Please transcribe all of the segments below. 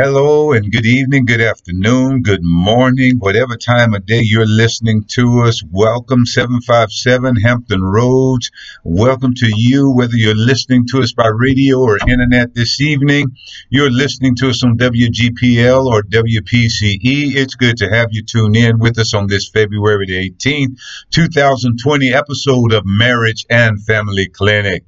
Hello and good evening, good afternoon, good morning, whatever time of day you're listening to us. Welcome 757 Hampton Roads. Welcome to you, whether you're listening to us by radio or internet this evening. You're listening to us on WGPL or WPCE. It's good to have you tune in with us on this February the 18th, 2020 episode of Marriage and Family Clinic.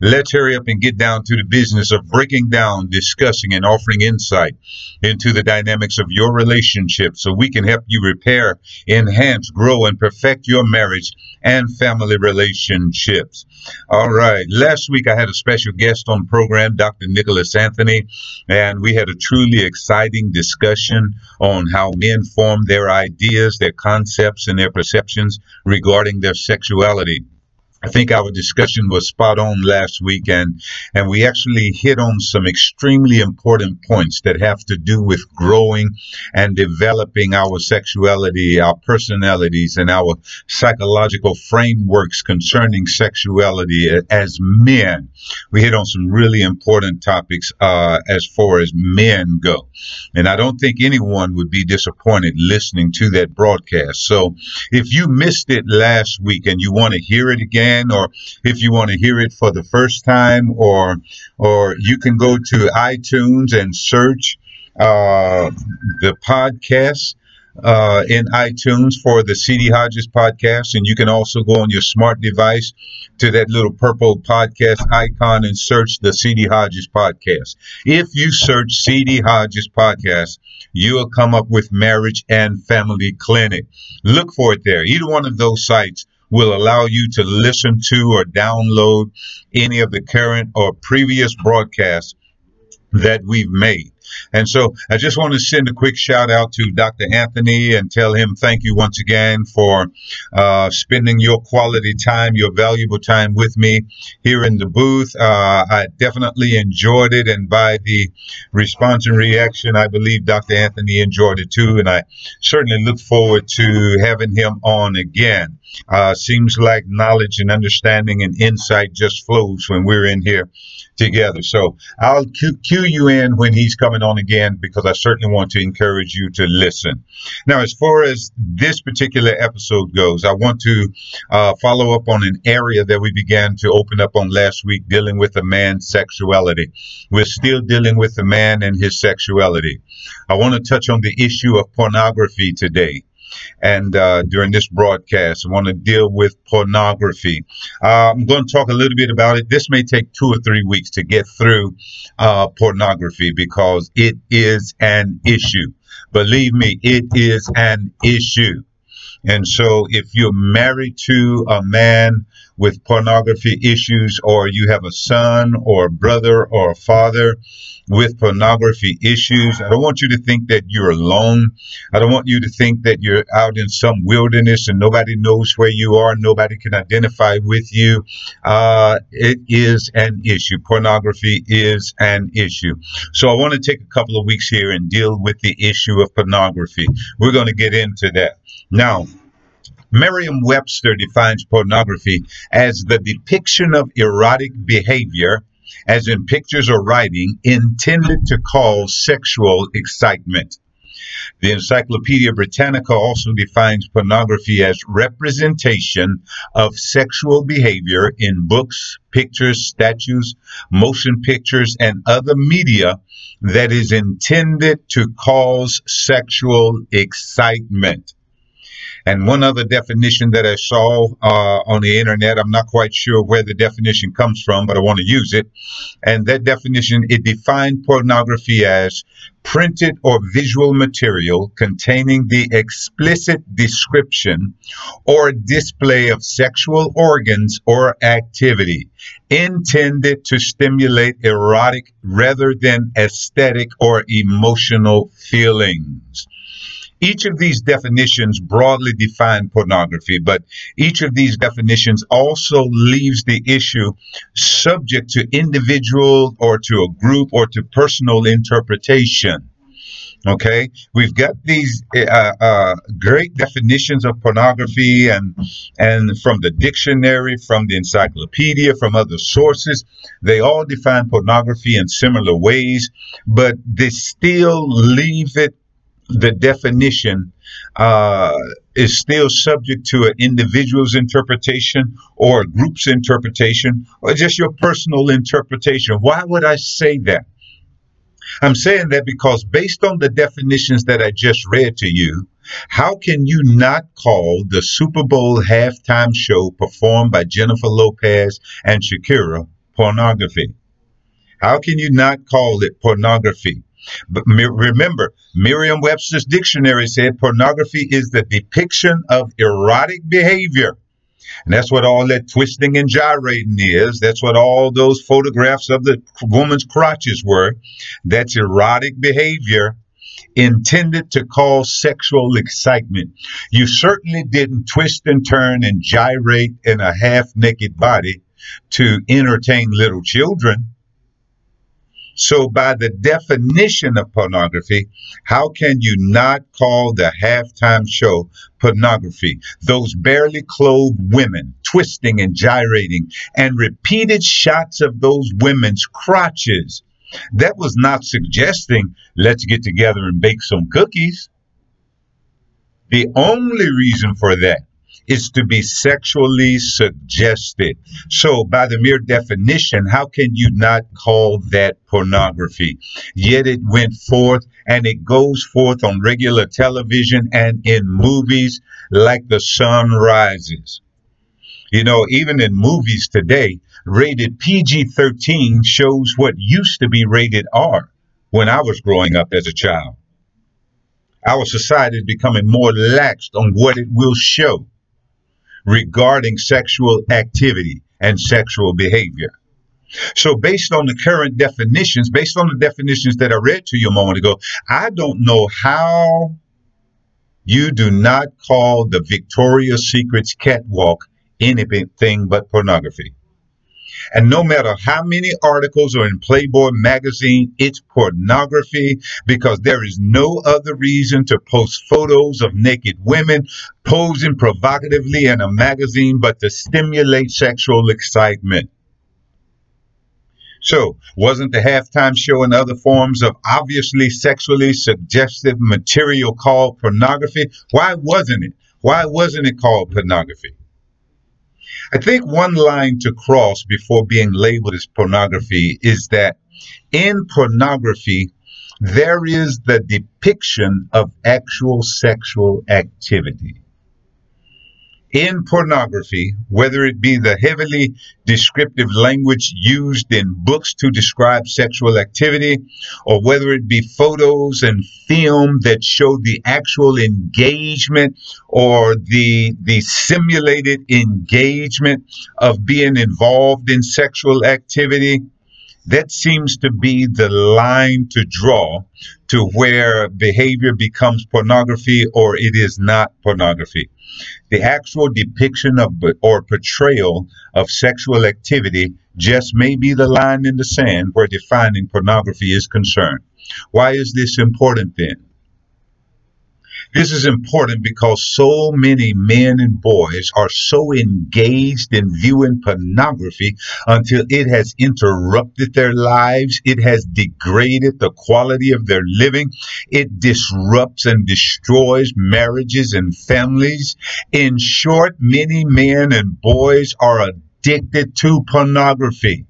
Let's hurry up and get down to the business of breaking down, discussing, and offering insight into the dynamics of your relationship so we can help you repair, enhance, grow, and perfect your marriage and family relationships. All right. Last week I had a special guest on the program, Dr. Nicholas Anthony, and we had a truly exciting discussion on how men form their ideas, their concepts, and their perceptions regarding their sexuality. I think our discussion was spot on last week, and, and we actually hit on some extremely important points that have to do with growing and developing our sexuality, our personalities, and our psychological frameworks concerning sexuality as men. We hit on some really important topics uh, as far as men go. And I don't think anyone would be disappointed listening to that broadcast. So if you missed it last week and you want to hear it again, again, or if you want to hear it for the first time, or or you can go to iTunes and search uh, the podcast uh, in iTunes for the CD Hodges podcast, and you can also go on your smart device to that little purple podcast icon and search the CD Hodges podcast. If you search CD Hodges podcast, you will come up with Marriage and Family Clinic. Look for it there. Either one of those sites will allow you to listen to or download any of the current or previous broadcasts that we've made. And so I just want to send a quick shout out to Dr. Anthony and tell him thank you once again for uh, spending your quality time, your valuable time with me here in the booth. Uh, I definitely enjoyed it. And by the response and reaction, I believe Dr. Anthony enjoyed it too. And I certainly look forward to having him on again. Uh, seems like knowledge and understanding and insight just flows when we're in here together. So I'll cue, you in when he's coming on again because I certainly want to encourage you to listen. Now, as far as this particular episode goes, I want to uh, follow up on an area that we began to open up on last week dealing with a man's sexuality. We're still dealing with the man and his sexuality. I want to touch on the issue of pornography today and uh, during this broadcast. I want to deal with pornography. Uh, I'm going to talk a little bit about it. This may take two or three weeks to get through uh, pornography because it is an issue. Believe me, it is an issue. And so if you're married to a man with pornography issues, or you have a son or a brother or a father with pornography issues. I don't want you to think that you're alone. I don't want you to think that you're out in some wilderness and nobody knows where you are. Nobody can identify with you. Uh, it is an issue. Pornography is an issue. So I want to take a couple of weeks here and deal with the issue of pornography. We're going to get into that. Now, Merriam Webster defines pornography as the depiction of erotic behavior as in pictures or writing, intended to cause sexual excitement. The Encyclopedia Britannica also defines pornography as representation of sexual behavior in books, pictures, statues, motion pictures, and other media that is intended to cause sexual excitement. And one other definition that I saw uh, on the internet, I'm not quite sure where the definition comes from, but I want to use it. And that definition, it defined pornography as printed or visual material containing the explicit description or display of sexual organs or activity intended to stimulate erotic rather than aesthetic or emotional feelings. Each of these definitions broadly define pornography, but each of these definitions also leaves the issue subject to individual or to a group or to personal interpretation. Okay, we've got these uh, uh, great definitions of pornography, and and from the dictionary, from the encyclopedia, from other sources, they all define pornography in similar ways, but they still leave it. The definition uh, is still subject to an individual's interpretation or a group's interpretation or just your personal interpretation. Why would I say that? I'm saying that because based on the definitions that I just read to you, how can you not call the Super Bowl halftime show performed by Jennifer Lopez and Shakira pornography? How can you not call it pornography? But remember, Merriam Webster's dictionary said pornography is the depiction of erotic behavior and that's what all that twisting and gyrating is. That's what all those photographs of the woman's crotches were. That's erotic behavior intended to cause sexual excitement. You certainly didn't twist and turn and gyrate in a half naked body to entertain little children. So, by the definition of pornography, how can you not call the halftime show pornography? Those barely clothed women twisting and gyrating, and repeated shots of those women's crotches. That was not suggesting, let's get together and bake some cookies. The only reason for that is to be sexually suggested. So, by the mere definition, how can you not call that pornography? Yet it went forth and it goes forth on regular television and in movies like The Sun Rises. You know, even in movies today, rated PG 13 shows what used to be rated R when I was growing up as a child. Our society is becoming more laxed on what it will show regarding sexual activity and sexual behavior. So, based on the current definitions, based on the definitions that I read to you a moment ago, I don't know how you do not call the Victoria's Secret's catwalk anything but pornography. And no matter how many articles are in Playboy magazine, it's pornography because there is no other reason to post photos of naked women posing provocatively in a magazine but to stimulate sexual excitement. So, wasn't the halftime show and other forms of obviously sexually suggestive material called pornography? Why wasn't it? Why wasn't it called pornography? I think one line to cross before being labeled as pornography is that in pornography, there is the depiction of actual sexual activity in pornography, whether it be the heavily descriptive language used in books to describe sexual activity, or whether it be photos and film that show the actual engagement or the, the simulated engagement of being involved in sexual activity, that seems to be the line to draw to where behavior becomes pornography or it is not pornography the actual depiction of or portrayal of sexual activity just may be the line in the sand where defining pornography is concerned. Why is this important then? This is important because so many men and boys are so engaged in viewing pornography until it has interrupted their lives. It has degraded the quality of their living. It disrupts and destroys marriages and families. In short, many men and boys are addicted to pornography.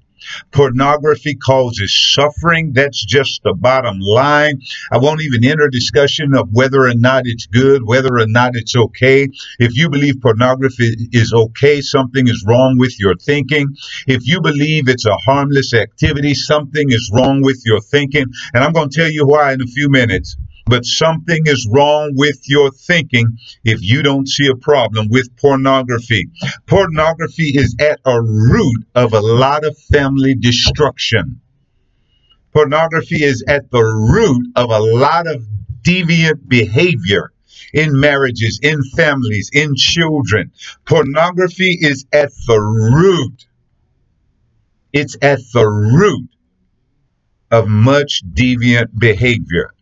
Pornography causes suffering. That's just the bottom line. I won't even enter discussion of whether or not it's good, whether or not it's okay. If you believe pornography is okay, something is wrong with your thinking. If you believe it's a harmless activity, something is wrong with your thinking. And I'm going to tell you why in a few minutes but something is wrong with your thinking if you don't see a problem with pornography. Pornography is at a root of a lot of family destruction. Pornography is at the root of a lot of deviant behavior in marriages, in families, in children. Pornography is at the root. It's at the root of much deviant behavior.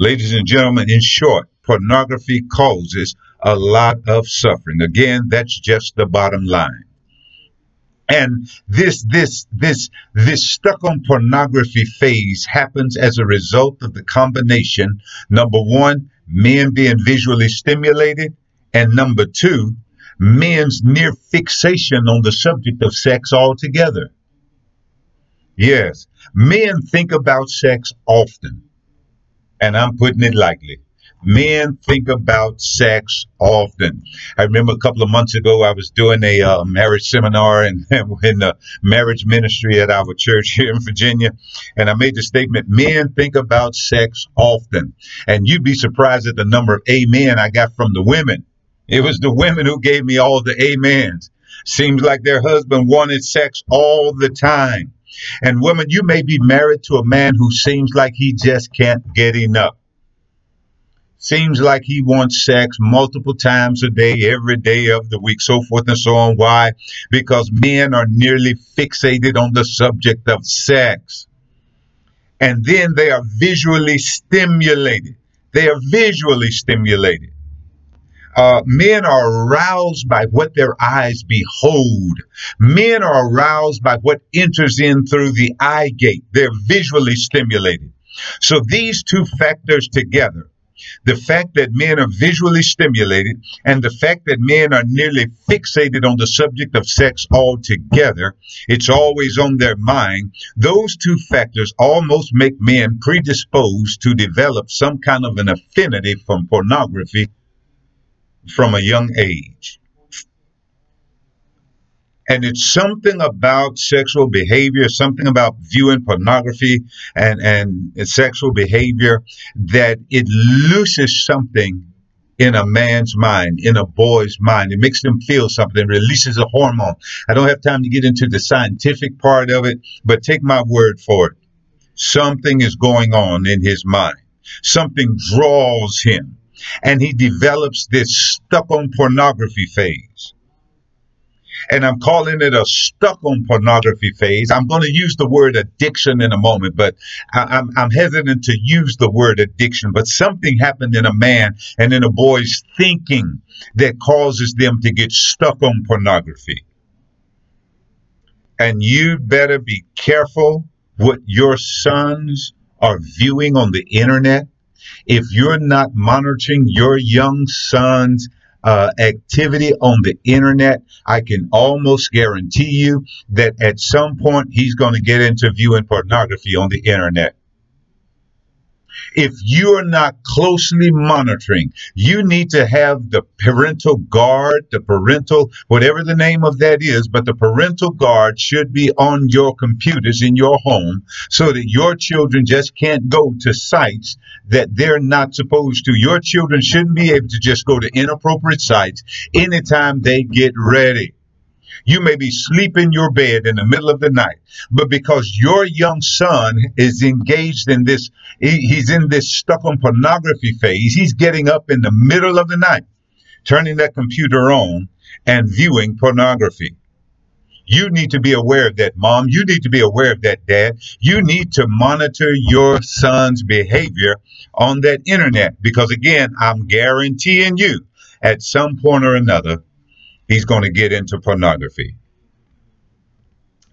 Ladies and gentlemen, in short, pornography causes a lot of suffering. Again, that's just the bottom line. And this, this, this, this stuck on pornography phase happens as a result of the combination, number one, men being visually stimulated, and number two, men's near fixation on the subject of sex altogether. Yes, men think about sex often, and I'm putting it lightly. Men think about sex often. I remember a couple of months ago, I was doing a uh, marriage seminar in, in the marriage ministry at our church here in Virginia. And I made the statement men think about sex often. And you'd be surprised at the number of amen I got from the women. It was the women who gave me all the amens. Seems like their husband wanted sex all the time. And women, you may be married to a man who seems like he just can't get enough. Seems like he wants sex multiple times a day, every day of the week, so forth and so on. Why? Because men are nearly fixated on the subject of sex. And then they are visually stimulated. They are visually stimulated. Uh, men are aroused by what their eyes behold. Men are aroused by what enters in through the eye gate. They're visually stimulated. So these two factors together the fact that men are visually stimulated and the fact that men are nearly fixated on the subject of sex altogether, it's always on their mind. Those two factors almost make men predisposed to develop some kind of an affinity for pornography from a young age. And it's something about sexual behavior, something about viewing pornography and, and sexual behavior that it loses something in a man's mind, in a boy's mind. It makes them feel something, releases a hormone. I don't have time to get into the scientific part of it, but take my word for it. Something is going on in his mind. Something draws him and he develops this stuck on pornography phase. And I'm calling it a stuck on pornography phase. I'm going to use the word addiction in a moment, but I, am I'm hesitant to use the word addiction. But something happened in a man and in a boy's thinking that causes them to get stuck on pornography. And you better be careful what your sons are viewing on the internet if you're not monitoring your young son's uh, activity on the internet, I can almost guarantee you that at some point he's going to get into viewing pornography on the internet if you are not closely monitoring, you need to have the parental guard, the parental, whatever the name of that is, but the parental guard should be on your computers in your home so that your children just can't go to sites that they're not supposed to. Your children shouldn't be able to just go to inappropriate sites anytime they get ready. You may be sleeping in your bed in the middle of the night, but because your young son is engaged in this, he's in this stuck on pornography phase, he's getting up in the middle of the night, turning that computer on and viewing pornography. You need to be aware of that, mom. You need to be aware of that, dad. You need to monitor your son's behavior on that internet because, again, I'm guaranteeing you at some point or another, he's going to get into pornography.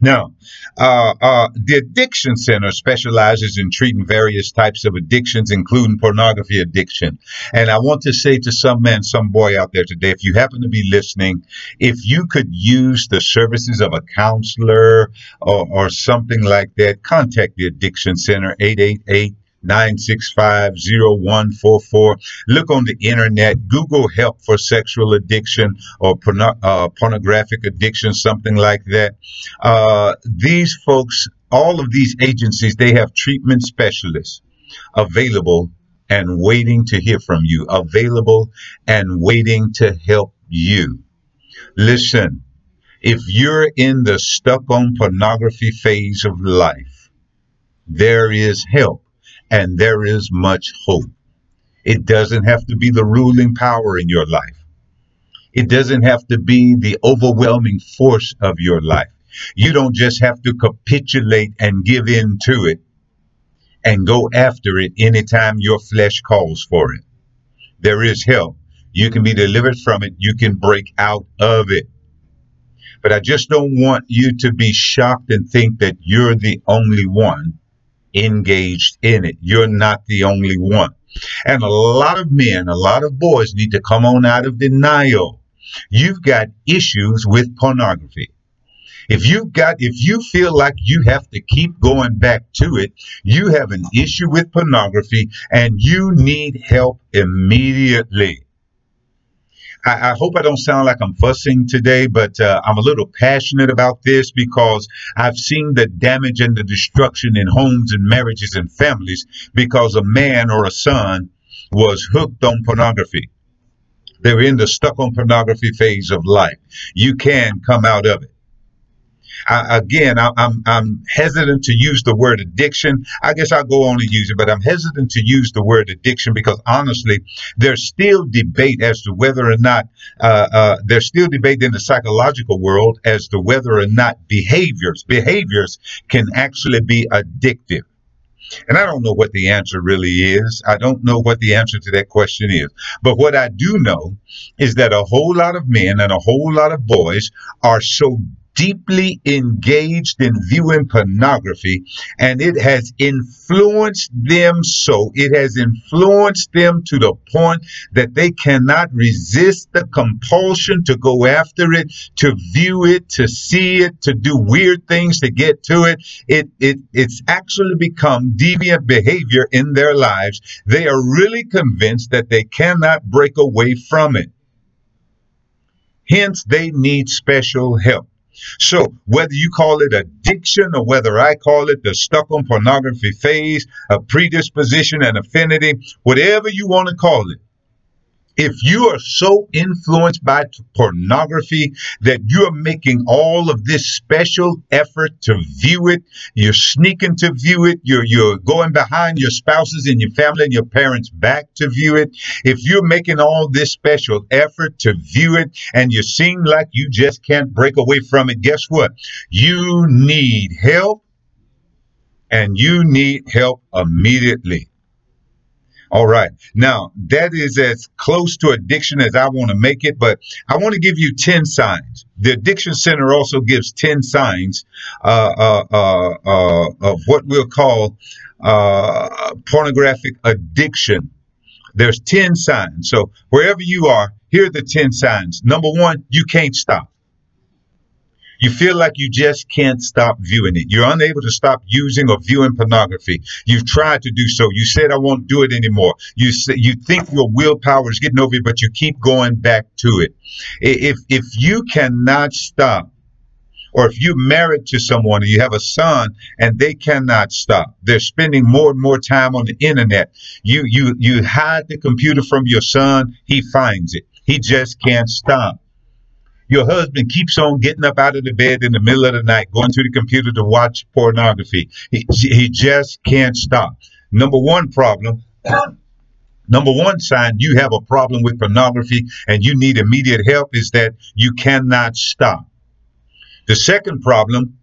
Now, uh, uh, the Addiction Center specializes in treating various types of addictions, including pornography addiction. And I want to say to some man, some boy out there today, if you happen to be listening, if you could use the services of a counselor or, or something like that, contact the Addiction Center, 888 965-0144. Look on the internet, Google help for sexual addiction or porno- uh, pornographic addiction, something like that. Uh, these folks, all of these agencies, they have treatment specialists available and waiting to hear from you, available and waiting to help you. Listen, if you're in the stuck on pornography phase of life, there is help and there is much hope. It doesn't have to be the ruling power in your life. It doesn't have to be the overwhelming force of your life. You don't just have to capitulate and give in to it and go after it anytime your flesh calls for it. There is help. You can be delivered from it. You can break out of it. But I just don't want you to be shocked and think that you're the only one engaged in it. You're not the only one. And a lot of men, a lot of boys need to come on out of denial. You've got issues with pornography. If you've got, if you feel like you have to keep going back to it, you have an issue with pornography and you need help immediately. I, I hope I don't sound like I'm fussing today, but uh, I'm a little passionate about this because I've seen the damage and the destruction in homes and marriages and families because a man or a son was hooked on pornography. They're in the stuck on pornography phase of life. You can come out of it. I, again, I, I'm I'm hesitant to use the word addiction. I guess I'll go on and use it, but I'm hesitant to use the word addiction because honestly, there's still debate as to whether or not uh, uh, there's still debate in the psychological world as to whether or not behaviors behaviors can actually be addictive. And I don't know what the answer really is. I don't know what the answer to that question is. But what I do know is that a whole lot of men and a whole lot of boys are so deeply engaged in viewing pornography and it has influenced them so it has influenced them to the point that they cannot resist the compulsion to go after it to view it to see it to do weird things to get to it. It, it it's actually become deviant behavior in their lives. They are really convinced that they cannot break away from it. Hence they need special help so whether you call it addiction or whether I call it the stuck on pornography phase, a predisposition, an affinity, whatever you want to call it, if you are so influenced by pornography that you're making all of this special effort to view it, you're sneaking to view it, you're you're going behind your spouses and your family and your parents back to view it. If you're making all this special effort to view it and you seem like you just can't break away from it, guess what? You need help and you need help immediately. All right. Now, that is as close to addiction as I want to make it, but I want to give you 10 signs. The Addiction Center also gives 10 signs uh, uh, uh, uh of what we'll call uh, pornographic addiction. There's 10 signs. So, wherever you are, here are the 10 signs. Number one, you can't stop. You feel like you just can't stop viewing it. You're unable to stop using or viewing pornography. You've tried to do so. You said, I won't do it anymore. You say, you think your willpower is getting over it, but you keep going back to it. If, if you cannot stop, or if you're married to someone and you have a son and they cannot stop, they're spending more and more time on the internet. You, you, you hide the computer from your son. He finds it. He just can't stop. Your husband keeps on getting up out of the bed in the middle of the night, going to the computer to watch pornography. He, he just can't stop. Number one problem. Number one sign you have a problem with pornography and you need immediate help is that you cannot stop. The second problem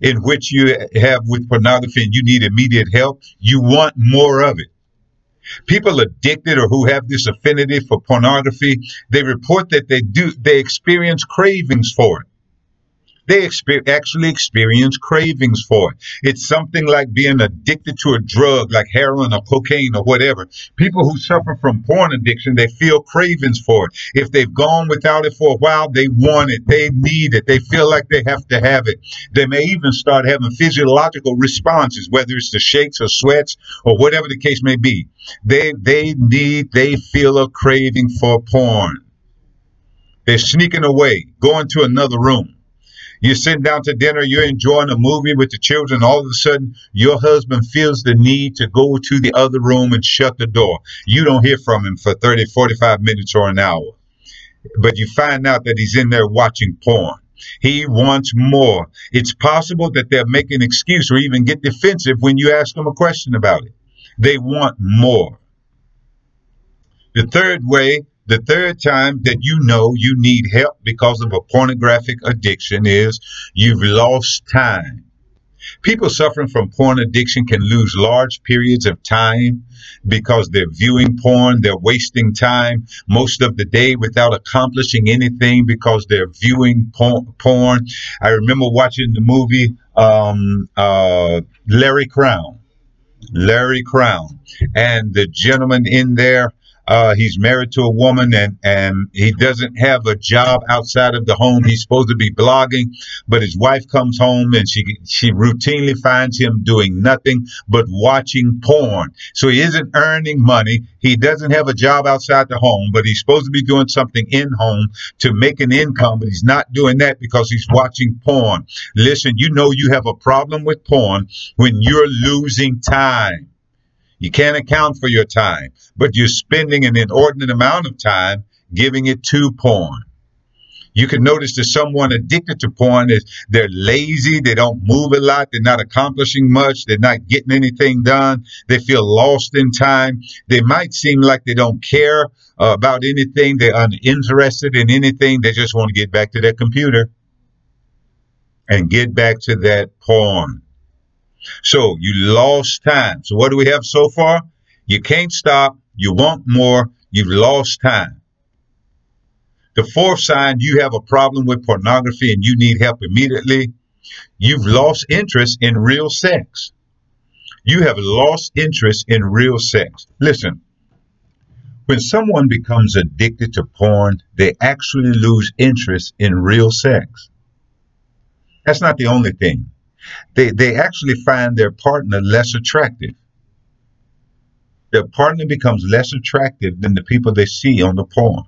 in which you have with pornography and you need immediate help, you want more of it. People addicted or who have this affinity for pornography, they report that they do they experience cravings for it they exper- actually experience cravings for it. It's something like being addicted to a drug like heroin or cocaine or whatever. People who suffer from porn addiction, they feel cravings for it. If they've gone without it for a while, they want it, they need it, they feel like they have to have it. They may even start having physiological responses, whether it's the shakes or sweats or whatever the case may be. They they need, they feel a craving for porn. They're sneaking away, going to another room you're sitting down to dinner, you're enjoying a movie with the children. All of a sudden, your husband feels the need to go to the other room and shut the door. You don't hear from him for 30, 45 minutes or an hour. But you find out that he's in there watching porn. He wants more. It's possible that they'll make an excuse or even get defensive when you ask them a question about it. They want more. The third way the third time that you know you need help because of a pornographic addiction is you've lost time. People suffering from porn addiction can lose large periods of time because they're viewing porn, they're wasting time most of the day without accomplishing anything because they're viewing porn. I remember watching the movie um, uh, Larry Crowne. Larry Crowne. And the gentleman in there uh, he's married to a woman and, and he doesn't have a job outside of the home. He's supposed to be blogging, but his wife comes home and she, she routinely finds him doing nothing but watching porn. So he isn't earning money. He doesn't have a job outside the home, but he's supposed to be doing something in home to make an income, but he's not doing that because he's watching porn. Listen, you know you have a problem with porn when you're losing time. You can't account for your time, but you're spending an inordinate amount of time giving it to porn. You can notice that someone addicted to porn is they're lazy, they don't move a lot, they're not accomplishing much, they're not getting anything done, they feel lost in time. They might seem like they don't care uh, about anything, they're uninterested in anything, they just want to get back to their computer and get back to that porn. So you lost time. So what do we have so far? You can't stop. You want more. You've lost time. The fourth sign you have a problem with pornography and you need help immediately. You've lost interest in real sex. You have lost interest in real sex. Listen, when someone becomes addicted to porn, they actually lose interest in real sex. That's not the only thing they, they actually find their partner less attractive. Their partner becomes less attractive than the people they see on the porn.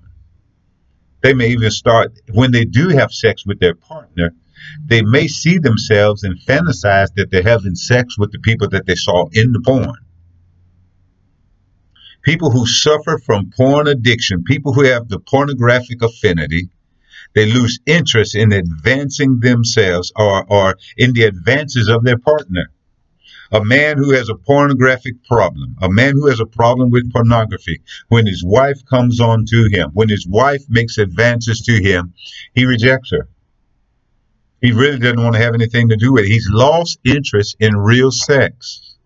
They may even start, when they do have sex with their partner, they may see themselves and fantasize that they're having sex with the people that they saw in the porn. People who suffer from porn addiction, people who have the pornographic affinity, they lose interest in advancing themselves or, or in the advances of their partner. A man who has a pornographic problem, a man who has a problem with pornography, when his wife comes on to him, when his wife makes advances to him, he rejects her. He really doesn't want to have anything to do with it. He's lost interest in real sex.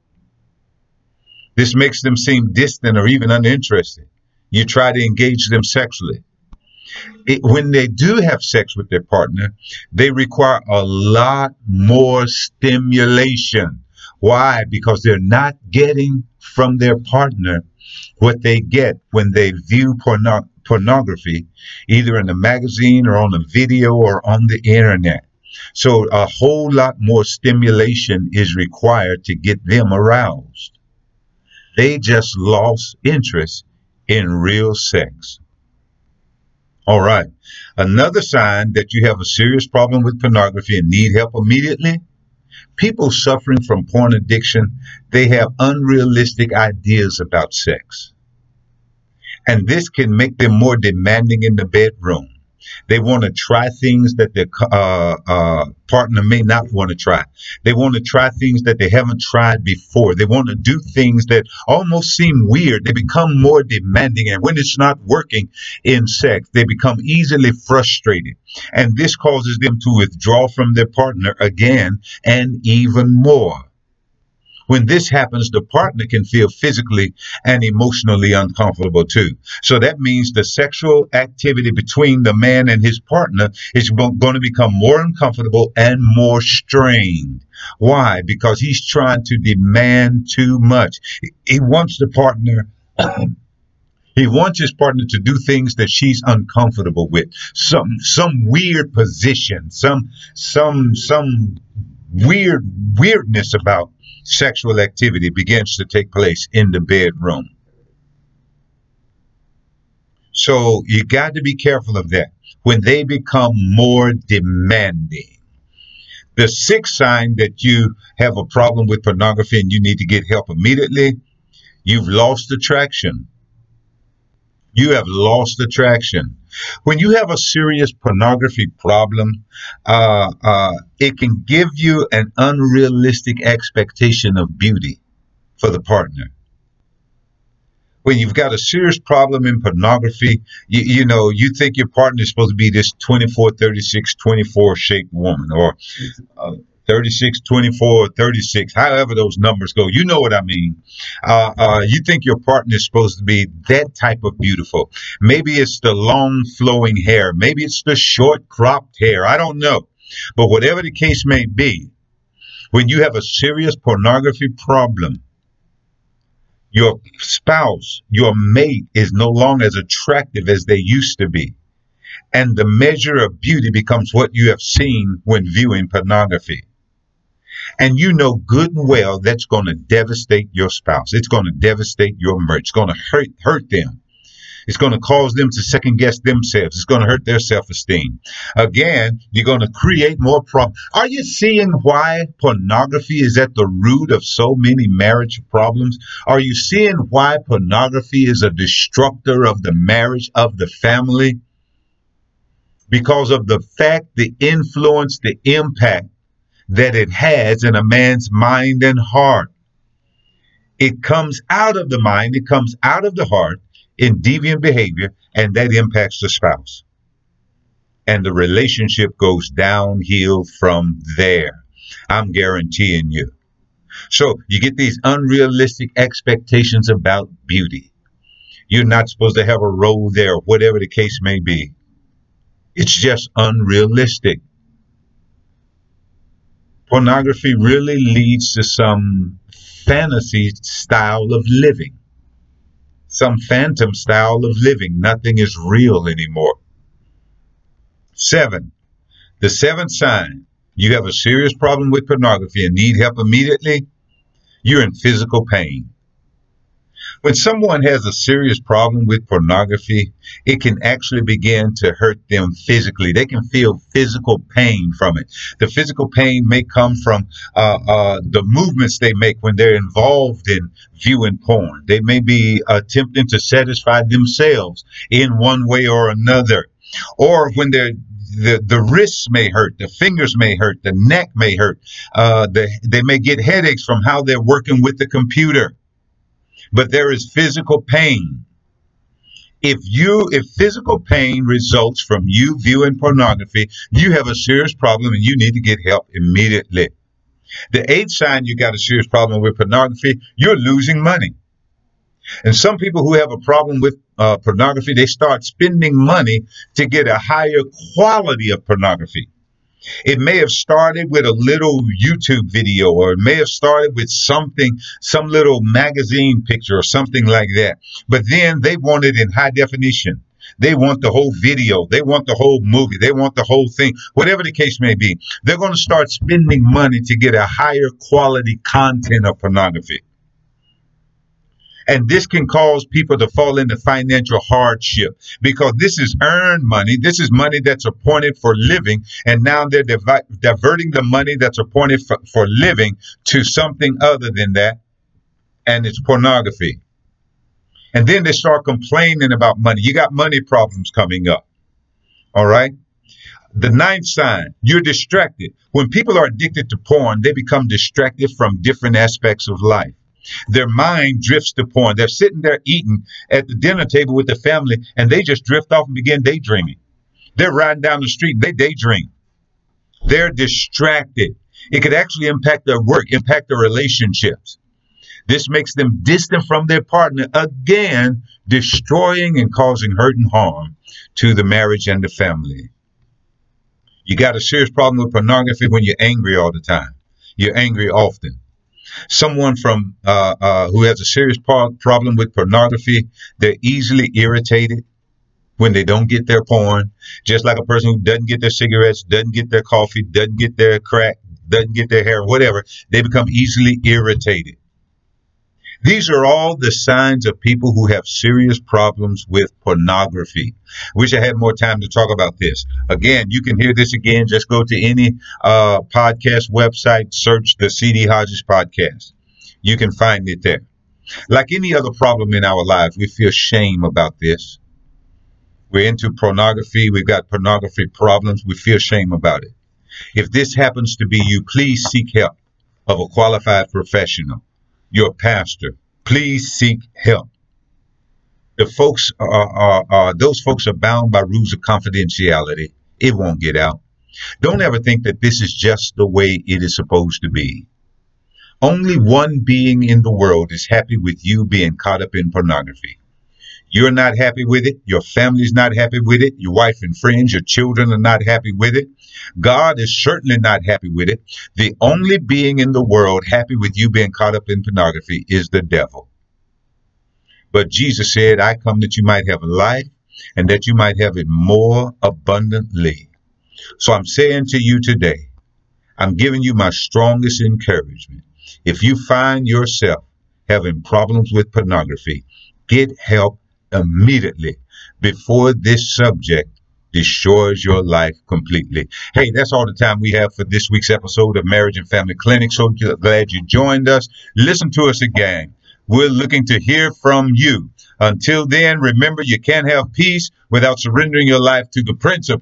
This makes them seem distant or even uninterested. You try to engage them sexually it, when they do have sex with their partner, they require a lot more stimulation. Why? Because they're not getting from their partner what they get when they view porno- pornography, either in a magazine or on a video or on the internet. So a whole lot more stimulation is required to get them aroused. They just lost interest in real sex. All right. Another sign that you have a serious problem with pornography and need help immediately. People suffering from porn addiction, they have unrealistic ideas about sex. And this can make them more demanding in the bedroom. They want to try things that their uh, uh, partner may not want to try. They want to try things that they haven't tried before. They want to do things that almost seem weird. They become more demanding. And when it's not working in sex, they become easily frustrated. And this causes them to withdraw from their partner again and even more. When this happens, the partner can feel physically and emotionally uncomfortable too. So that means the sexual activity between the man and his partner is going to become more uncomfortable and more strained. Why? Because he's trying to demand too much. He wants the partner. He wants his partner to do things that she's uncomfortable with. Some some weird position, some some some weird weirdness about sexual activity begins to take place in the bedroom. So you got to be careful of that when they become more demanding. The sixth sign that you have a problem with pornography and you need to get help immediately, you've lost attraction you have lost attraction. When you have a serious pornography problem, uh, uh, it can give you an unrealistic expectation of beauty for the partner. When you've got a serious problem in pornography, you, you know, you think your partner is supposed to be this 24, 36, 24 shaped woman or uh, 36, 24, 36, however those numbers go. You know what I mean. Uh, uh, you think your partner is supposed to be that type of beautiful. Maybe it's the long flowing hair. Maybe it's the short cropped hair. I don't know. But whatever the case may be, when you have a serious pornography problem, your spouse, your mate is no longer as attractive as they used to be. And the measure of beauty becomes what you have seen when viewing pornography. And you know good and well that's going to devastate your spouse. It's going to devastate your marriage. It's going to hurt, hurt them. It's going to cause them to second guess themselves. It's going to hurt their self esteem. Again, you're going to create more problems. Are you seeing why pornography is at the root of so many marriage problems? Are you seeing why pornography is a destructor of the marriage, of the family? Because of the fact, the influence, the impact that it has in a man's mind and heart. It comes out of the mind, it comes out of the heart in deviant behavior, and that impacts the spouse. And the relationship goes downhill from there. I'm guaranteeing you. So you get these unrealistic expectations about beauty. You're not supposed to have a role there, whatever the case may be. It's just unrealistic pornography really leads to some fantasy style of living, some phantom style of living. Nothing is real anymore. Seven, the seventh sign you have a serious problem with pornography and need help immediately, you're in physical pain. When someone has a serious problem with pornography, it can actually begin to hurt them physically. They can feel physical pain from it. The physical pain may come from uh, uh, the movements they make when they're involved in viewing porn. They may be attempting to satisfy themselves in one way or another. Or when they're the, the wrists may hurt, the fingers may hurt, the neck may hurt. Uh, the, they may get headaches from how they're working with the computer but there is physical pain. If you if physical pain results from you viewing pornography, you have a serious problem and you need to get help immediately. The eighth sign you got a serious problem with pornography, you're losing money. And some people who have a problem with uh, pornography, they start spending money to get a higher quality of pornography. It may have started with a little YouTube video, or it may have started with something, some little magazine picture or something like that. But then they want it in high definition. They want the whole video. They want the whole movie. They want the whole thing. Whatever the case may be, they're going to start spending money to get a higher quality content of pornography. And this can cause people to fall into financial hardship because this is earned money. This is money that's appointed for living. And now they're divi- diverting the money that's appointed for, for living to something other than that. And it's pornography. And then they start complaining about money. You got money problems coming up. All right. The ninth sign, you're distracted. When people are addicted to porn, they become distracted from different aspects of life. Their mind drifts to porn. They're sitting there eating at the dinner table with the family, and they just drift off and begin daydreaming. They're riding down the street, they daydream. They're distracted. It could actually impact their work, impact their relationships. This makes them distant from their partner, again, destroying and causing hurt and harm to the marriage and the family. You got a serious problem with pornography when you're angry all the time. You're angry often someone from uh, uh, who has a serious problem with pornography, they're easily irritated when they don't get their porn. Just like a person who doesn't get their cigarettes, doesn't get their coffee, doesn't get their crack, doesn't get their hair, whatever, they become easily irritated. These are all the signs of people who have serious problems with pornography. Wish I had more time to talk about this. Again, you can hear this again. Just go to any uh, podcast website, search the CD Hodges podcast. You can find it there. Like any other problem in our lives, we feel shame about this. We're into pornography. We've got pornography problems. We feel shame about it. If this happens to be you, please seek help of a qualified professional your pastor. Please seek help. The folks are, are, are those folks are bound by rules of confidentiality. It won't get out. Don't ever think that this is just the way it is supposed to be. Only one being in the world is happy with you being caught up in pornography. You're not happy with it. Your family's not happy with it. Your wife and friends, your children are not happy with it. God is certainly not happy with it. The only being in the world happy with you being caught up in pornography is the devil. But Jesus said, I come that you might have life and that you might have it more abundantly. So I'm saying to you today, I'm giving you my strongest encouragement. If you find yourself having problems with pornography, get help immediately before this subject destroys your life completely. Hey, that's all the time we have for this week's episode of Marriage and Family Clinic. So glad you joined us. Listen to us again. We're looking to hear from you. Until then, remember you can't have peace without surrendering your life to the Prince of Peace.